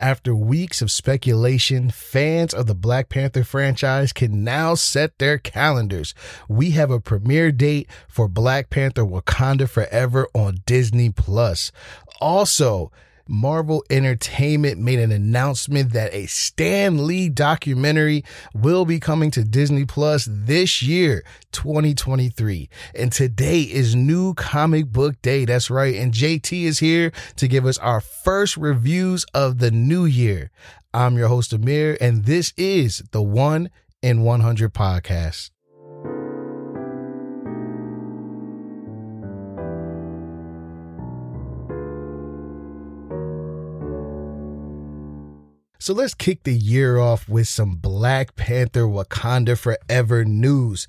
After weeks of speculation, fans of the Black Panther franchise can now set their calendars. We have a premiere date for Black Panther Wakanda Forever on Disney Plus. Also, Marvel Entertainment made an announcement that a Stan Lee documentary will be coming to Disney Plus this year, 2023. And today is New Comic Book Day. That's right. And JT is here to give us our first reviews of the new year. I'm your host, Amir, and this is the One in 100 podcast. So let's kick the year off with some Black Panther Wakanda Forever news.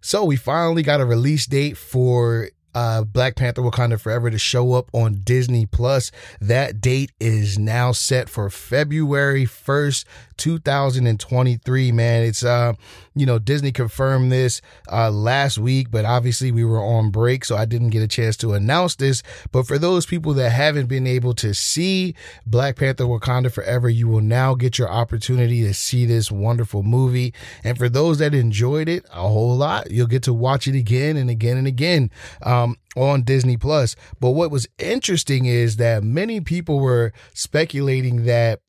So we finally got a release date for uh, Black Panther Wakanda Forever to show up on Disney Plus. That date is now set for February 1st, 2023, man. It's, uh, you know, Disney confirmed this uh, last week, but obviously we were on break, so I didn't get a chance to announce this. But for those people that haven't been able to see Black Panther Wakanda Forever, you will now get your opportunity to see this wonderful movie. And for those that enjoyed it a whole lot, you'll get to watch it again and again and again. Um, on Disney Plus. But what was interesting is that many people were speculating that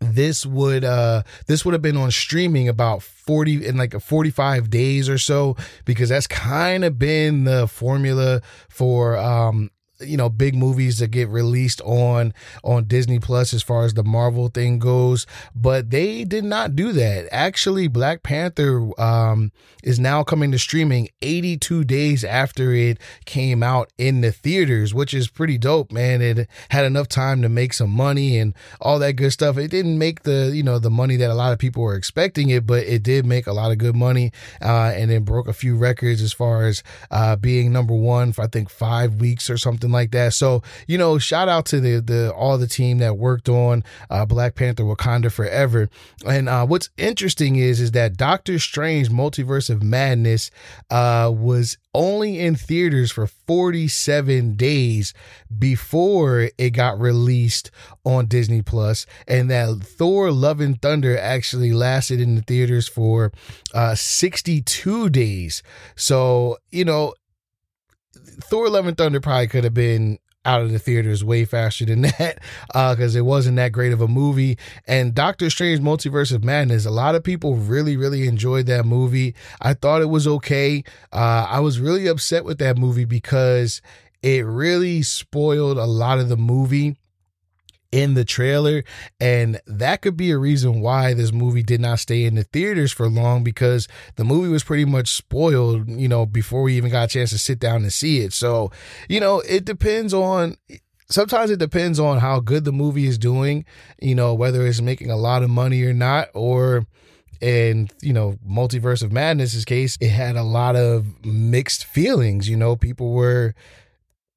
this would uh this would have been on streaming about 40 in like a 45 days or so because that's kind of been the formula for um you know big movies that get released on on Disney Plus as far as the Marvel thing goes but they did not do that. Actually Black Panther um is now coming to streaming 82 days after it came out in the theaters which is pretty dope man. It had enough time to make some money and all that good stuff. It didn't make the you know the money that a lot of people were expecting it but it did make a lot of good money uh and it broke a few records as far as uh being number 1 for I think 5 weeks or something like that. So, you know, shout out to the the all the team that worked on uh, Black Panther Wakanda Forever. And uh, what's interesting is is that Doctor Strange Multiverse of Madness uh, was only in theaters for 47 days before it got released on Disney Plus and that Thor Love and Thunder actually lasted in the theaters for uh 62 days. So, you know, Thor: Love and Thunder probably could have been out of the theaters way faster than that because uh, it wasn't that great of a movie. And Doctor Strange Multiverse of Madness, a lot of people really, really enjoyed that movie. I thought it was okay. Uh, I was really upset with that movie because it really spoiled a lot of the movie in the trailer. And that could be a reason why this movie did not stay in the theaters for long because the movie was pretty much spoiled, you know, before we even got a chance to sit down and see it. So, you know, it depends on sometimes it depends on how good the movie is doing, you know, whether it's making a lot of money or not, or in you know multiverse of madness's case it had a lot of mixed feelings you know people were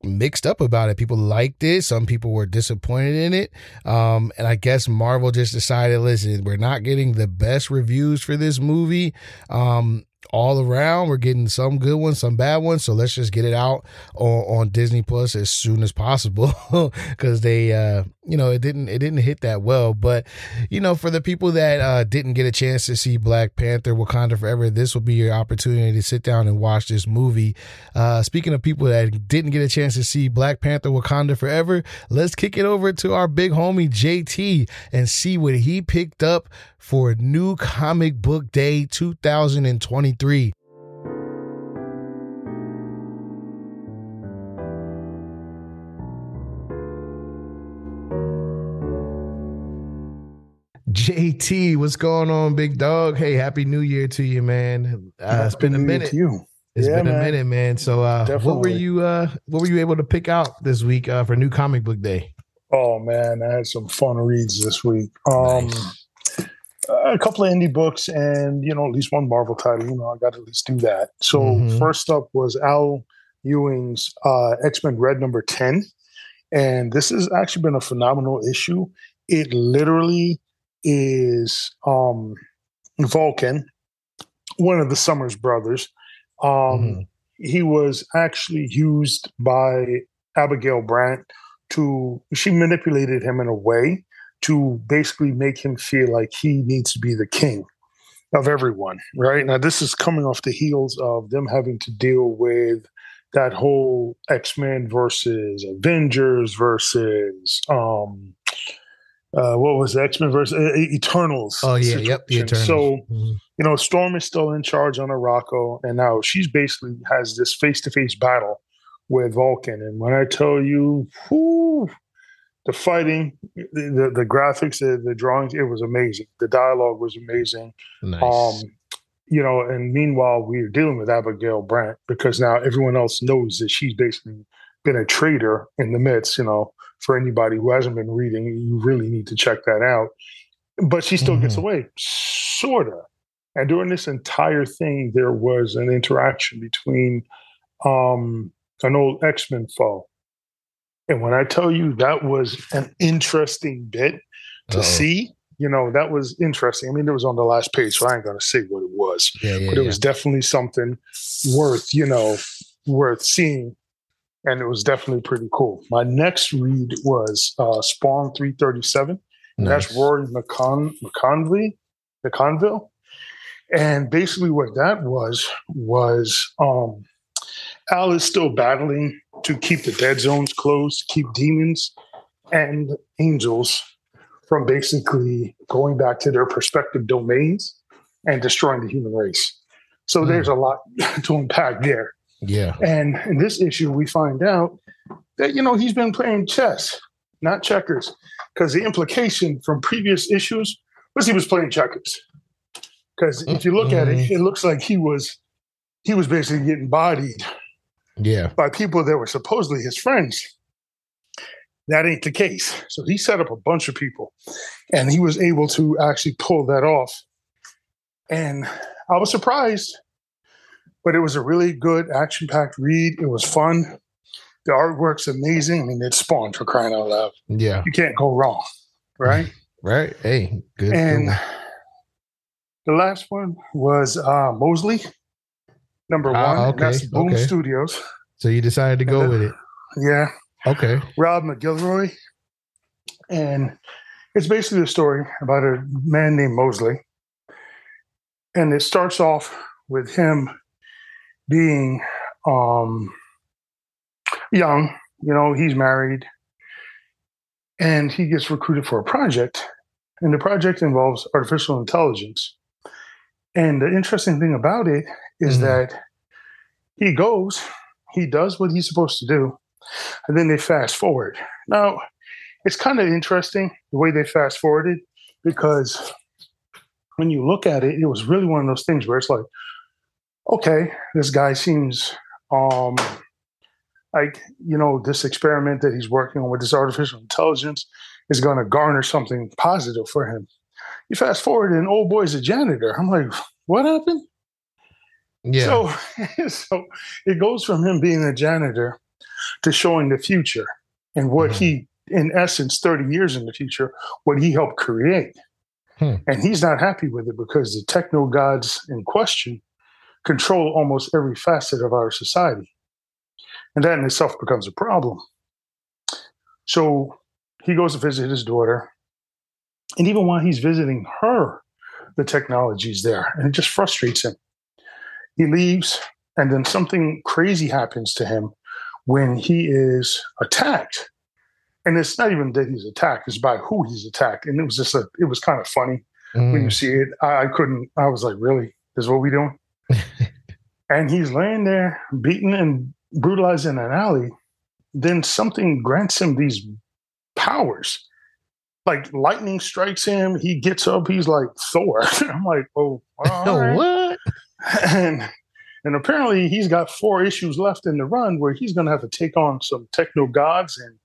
mixed up about it. People liked it. Some people were disappointed in it. Um, and I guess Marvel just decided, listen, we're not getting the best reviews for this movie. Um, all around. We're getting some good ones, some bad ones. So let's just get it out on, on Disney Plus as soon as possible because they, uh, you know, it didn't it didn't hit that well. But you know, for the people that uh, didn't get a chance to see Black Panther: Wakanda Forever, this will be your opportunity to sit down and watch this movie. Uh, speaking of people that didn't get a chance to see Black Panther: Wakanda Forever, let's kick it over to our big homie JT and see what he picked up for New Comic Book Day 2023. JT, what's going on, big dog? Hey, happy New Year to you, man. Uh, it's been a minute. you. It's yeah, been man. a minute, man. So, uh, what were you? Uh, what were you able to pick out this week uh, for New Comic Book Day? Oh man, I had some fun reads this week. Um, nice a couple of indie books and you know at least one Marvel title. You know, I got to at least do that. So mm-hmm. first up was Al Ewing's uh, X Men Red number ten, and this has actually been a phenomenal issue. It literally is um, Vulcan, one of the Summers brothers. Um, mm-hmm. He was actually used by Abigail Brand to. She manipulated him in a way to basically make him feel like he needs to be the king of everyone, right? Now, this is coming off the heels of them having to deal with that whole X Men versus Avengers versus um, uh, what was X Men versus uh, Eternals? Oh yeah, situation. yep, the Eternals. So mm-hmm. you know, Storm is still in charge on Arakko, and now she's basically has this face to face battle with Vulcan. And when I tell you, whew, the fighting, the, the, the graphics, the, the, drawings, it was amazing. The dialogue was amazing. Nice. Um, you know, and meanwhile, we're dealing with Abigail Brand because now everyone else knows that she's basically been a traitor in the midst. You know, for anybody who hasn't been reading, you really need to check that out. But she still mm-hmm. gets away, sorta. And during this entire thing, there was an interaction between um, an old X Men foe and when I tell you that was an interesting bit to Uh-oh. see, you know, that was interesting. I mean, it was on the last page, so I ain't gonna say what it was. Yeah, yeah, but it yeah. was definitely something worth, you know, worth seeing. And it was definitely pretty cool. My next read was uh, Spawn 337. Nice. That's Rory McCon McConville, McConville. And basically what that was was um Al is still battling to keep the dead zones closed, keep demons and angels from basically going back to their respective domains and destroying the human race. So mm. there's a lot to unpack there. Yeah. And in this issue, we find out that, you know, he's been playing chess, not checkers, because the implication from previous issues was he was playing checkers. Because if you look mm-hmm. at it, mm-hmm. it looks like he was he was basically getting bodied yeah. By people that were supposedly his friends. That ain't the case. So he set up a bunch of people and he was able to actually pull that off. And I was surprised, but it was a really good action packed read. It was fun. The artwork's amazing. I mean, it's spawned for crying out loud. Yeah. You can't go wrong. Right? right. Hey, good. And the last one was uh, Mosely number ah, one. okay, that's Boom okay. Studios. So you decided to go then, with it. Yeah. Okay. Rob Guillory. And it's basically a story about a man named Mosely. And it starts off with him being um, young, you know, he's married, and he gets recruited for a project. And the project involves artificial intelligence. And the interesting thing about it is mm-hmm. that he goes, he does what he's supposed to do, and then they fast forward. Now, it's kind of interesting the way they fast forwarded because when you look at it, it was really one of those things where it's like, okay, this guy seems um like you know this experiment that he's working on with this artificial intelligence is going to garner something positive for him. You fast forward and old boy's a janitor. I'm like, what happened? Yeah. So, so it goes from him being a janitor to showing the future and what mm-hmm. he, in essence, 30 years in the future, what he helped create. Hmm. And he's not happy with it because the techno gods in question control almost every facet of our society. And that in itself becomes a problem. So he goes to visit his daughter. And even while he's visiting her, the technology is there. And it just frustrates him he leaves, and then something crazy happens to him when he is attacked. And it's not even that he's attacked; it's by who he's attacked. And it was just a, it was kind of funny mm. when you mm. see it. I, I, couldn't. I was like, really? This is what we doing? And he's laying there, beaten and brutalized in an alley. Then something grants him these powers. Like lightning strikes him. He gets up. He's like Thor. I'm like, oh, right. what? and and apparently he's got four issues left in the run where he's going to have to take on some techno gods and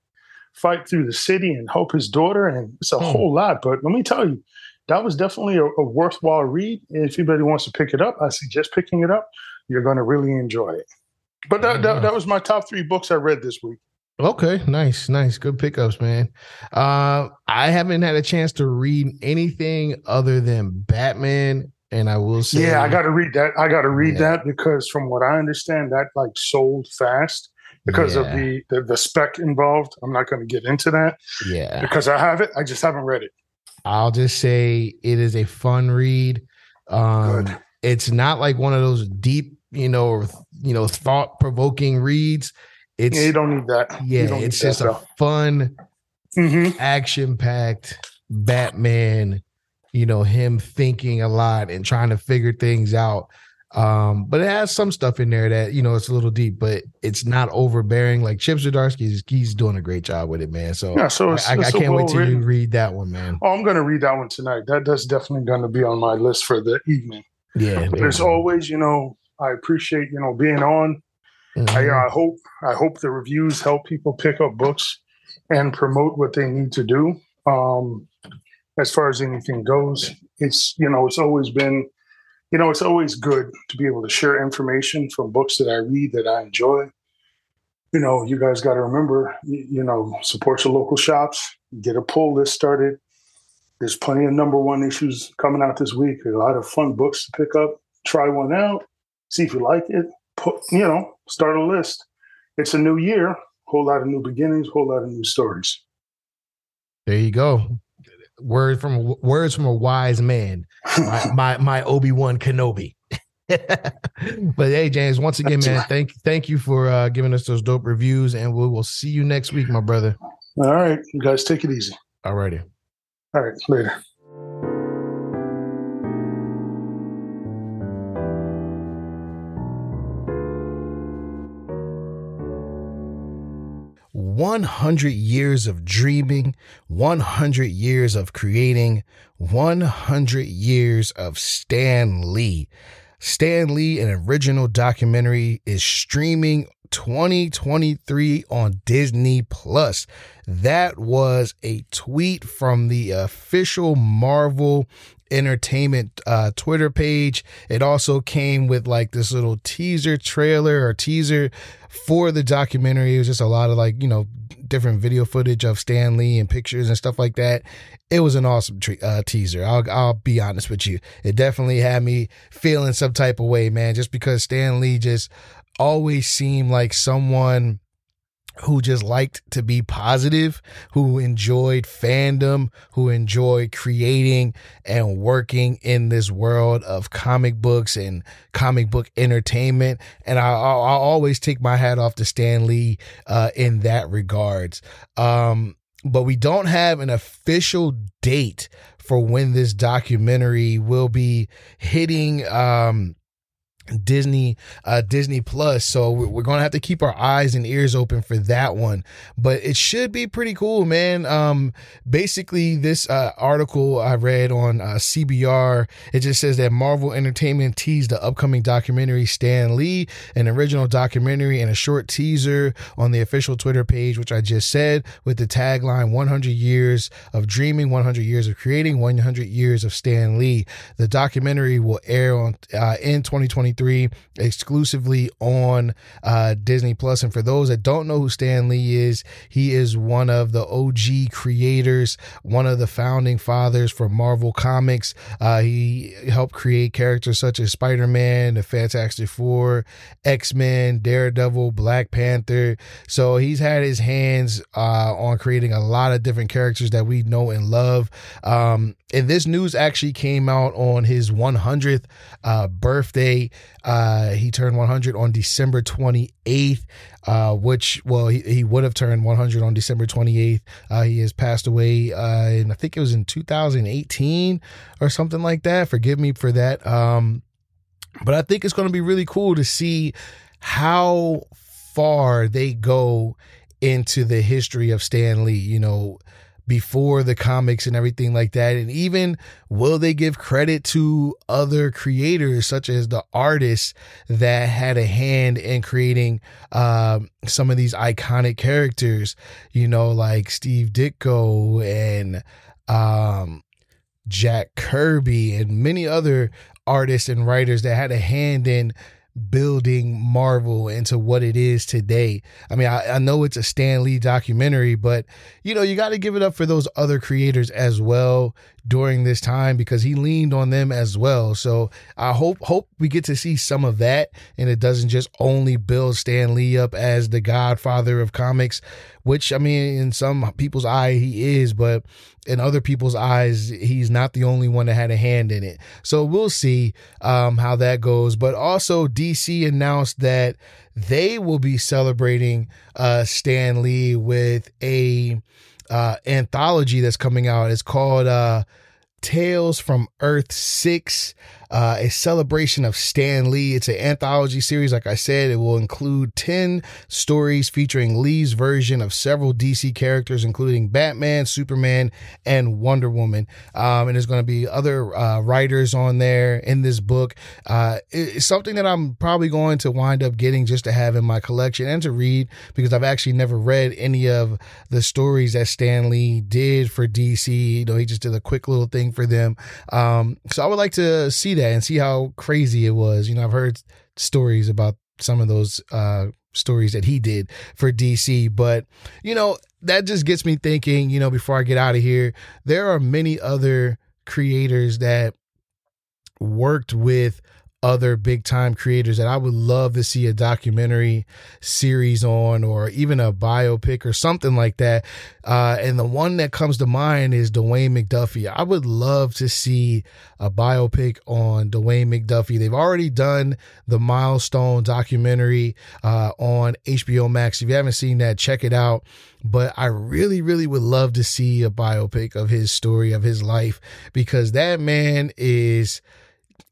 fight through the city and help his daughter and it's a hmm. whole lot but let me tell you that was definitely a, a worthwhile read if anybody wants to pick it up i suggest picking it up you're going to really enjoy it but that, that, that was my top three books i read this week Okay, nice, nice, good pickups, man. Uh, I haven't had a chance to read anything other than Batman and I will say, yeah, I got to read that. I got to read yeah. that because from what I understand, that like sold fast. because yeah. of the, the, the spec involved. I'm not going to get into that. Yeah, because I have it. I just haven't read it. I'll just say it is a fun read. Um, Good. It's not like one of those deep, you know, you know, thought provoking reads. It's yeah, you don't need that. Yeah, it's just that, a fun, mm-hmm. action packed Batman. You know, him thinking a lot and trying to figure things out. Um, but it has some stuff in there that you know it's a little deep, but it's not overbearing. Like Chip Zdarsky, he's he's doing a great job with it, man. So yeah, so I, I, I can't wait till you read that one, man. Oh, I'm gonna read that one tonight. That that's definitely gonna be on my list for the evening. Yeah, but as always, you know, I appreciate you know being on. Mm-hmm. I, I hope I hope the reviews help people pick up books and promote what they need to do. Um, as far as anything goes, it's you know it's always been you know, it's always good to be able to share information from books that I read that I enjoy. You know, you guys got to remember, you, know, support your local shops, get a pull list started. There's plenty of number one issues coming out this week. A lot of fun books to pick up. Try one out, see if you like it. Put, you know, start a list. It's a new year, whole lot of new beginnings, whole lot of new stories. There you go. Word from words from a wise man my my, my Obi Wan Kenobi. but hey, James, once again, man, thank thank you for uh, giving us those dope reviews, and we will see you next week, my brother. All right, you guys, take it easy. All righty. All right, later. 100 years of dreaming, 100 years of creating, 100 years of Stan Lee. Stan Lee, an original documentary, is streaming 2023 on Disney Plus. That was a tweet from the official Marvel Entertainment uh, Twitter page. It also came with like this little teaser trailer or teaser for the documentary. It was just a lot of like, you know, different video footage of Stan Lee and pictures and stuff like that. It was an awesome tre- uh, teaser. I'll, I'll be honest with you. It definitely had me feeling some type of way, man, just because Stan Lee just always seemed like someone who just liked to be positive, who enjoyed fandom, who enjoyed creating and working in this world of comic books and comic book entertainment. And I, will always take my hat off to Stan Lee uh, in that regards. Um, but we don't have an official date for when this documentary will be hitting um, Disney uh Disney Plus. So we're to have to keep our eyes and ears open for that one. But it should be pretty cool man. Um basically this uh article I read on uh, CBR it just says that Marvel Entertainment teased the upcoming documentary Stan Lee an original documentary and a short teaser on the official Twitter page which I just said with the tagline 100 years of dreaming 100 years of creating 100 years of Stan Lee. The documentary will air on uh, in 2023 exclusively on uh, Disney Plus. And for those that don't know who Stan Lee is, he is one of the OG creators, one of the founding fathers for Marvel Comics. Uh, he helped create characters such as Spider Man, the Fantastic Four, X Men, Daredevil, Black Panther. So he's had his hands uh, on creating a lot of different characters that we know and love. Um, and this news actually came out on his 100th uh, birthday. Uh, he turned 100 on December 28th, uh, which, well, he, he would have turned 100 on December 28th. Uh, he has passed away, uh, and I think it was in 2018 or something like that. Forgive me for that. Um, but I think it's going to be really cool to see how far they go into the history of Stan Lee. You know, before the comics and everything like that? And even will they give credit to other creators, such as the artists that had a hand in creating um, some of these iconic characters, you know, like Steve Ditko and um, Jack Kirby and many other artists and writers that had a hand in building Marvel into what it is today. I mean, I, I know it's a Stan Lee documentary, but you know, you got to give it up for those other creators as well during this time because he leaned on them as well. So I hope hope we get to see some of that and it doesn't just only build Stan Lee up as the godfather of comics, which I mean in some people's eye he is, but in other people's eyes he's not the only one that had a hand in it. So we'll see um, how that goes. But also DC announced that they will be celebrating uh, Stan Lee with a uh, anthology that's coming out. It's called uh, Tales from Earth 6 uh, a celebration of Stan Lee. It's an anthology series. Like I said, it will include 10 stories featuring Lee's version of several DC characters, including Batman, Superman, and Wonder Woman. Um, and there's going to be other uh, writers on there in this book. Uh, it's something that I'm probably going to wind up getting just to have in my collection and to read because I've actually never read any of the stories that Stan Lee did for DC. You know, he just did a quick little thing for them. Um, so I would like to see that and see how crazy it was. You know, I've heard stories about some of those uh, stories that he did for DC, but you know, that just gets me thinking, you know, before I get out of here, there are many other creators that worked with other big time creators that I would love to see a documentary series on or even a biopic or something like that. Uh, and the one that comes to mind is Dwayne McDuffie. I would love to see a biopic on Dwayne McDuffie. They've already done the milestone documentary uh, on HBO Max. If you haven't seen that, check it out. But I really, really would love to see a biopic of his story, of his life, because that man is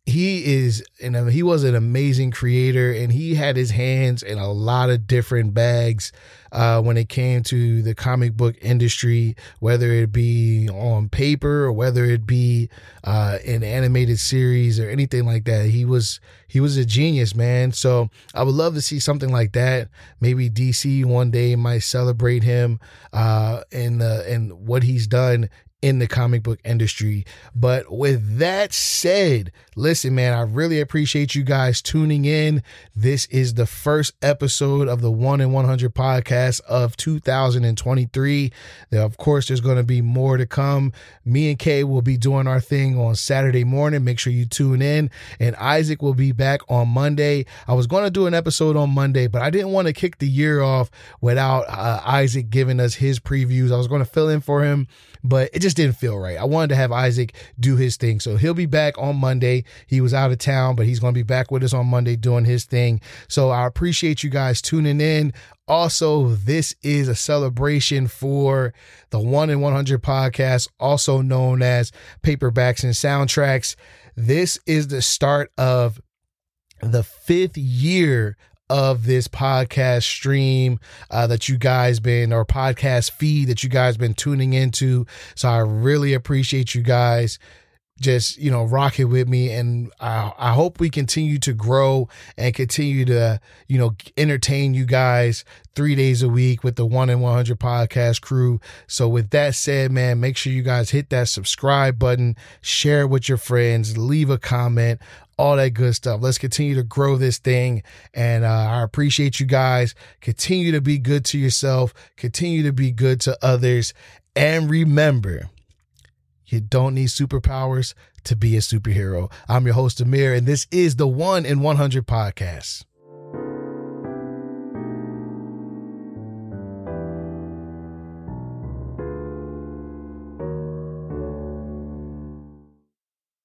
he is and he was an amazing creator and he had his hands in a lot of different bags uh, when it came to the comic book industry whether it be on paper or whether it be uh, an animated series or anything like that. He was he was a genius man. So i would love to see something like that. Maybe dc one day might celebrate him uh, and uh, and what he's done in the comic book industry. But with that said, listen, man, I really appreciate you guys tuning in. This is the first episode of the 1 in 100 podcast of 2023. Now, of course, there's going to be more to come. Me and Kay will be doing our thing on Saturday morning. Make sure you tune in. And Isaac will be back on Monday. I was going to do an episode on Monday, but I didn't want to kick the year off without uh, Isaac giving us his previews. I was going to fill in for him, but it just didn't feel right. I wanted to have Isaac do his thing. So he'll be back on Monday. He was out of town, but he's going to be back with us on Monday doing his thing. So I appreciate you guys tuning in. Also, this is a celebration for the 1 in 100 podcast, also known as Paperbacks and Soundtracks. This is the start of the fifth year of this podcast stream uh, that you guys been or podcast feed that you guys been tuning into. So I really appreciate you guys just you know rock it with me and I, I hope we continue to grow and continue to you know entertain you guys three days a week with the one in 100 podcast crew so with that said man make sure you guys hit that subscribe button share with your friends leave a comment all that good stuff. Let's continue to grow this thing. And uh, I appreciate you guys. Continue to be good to yourself, continue to be good to others. And remember, you don't need superpowers to be a superhero. I'm your host, Amir, and this is the 1 in 100 podcast.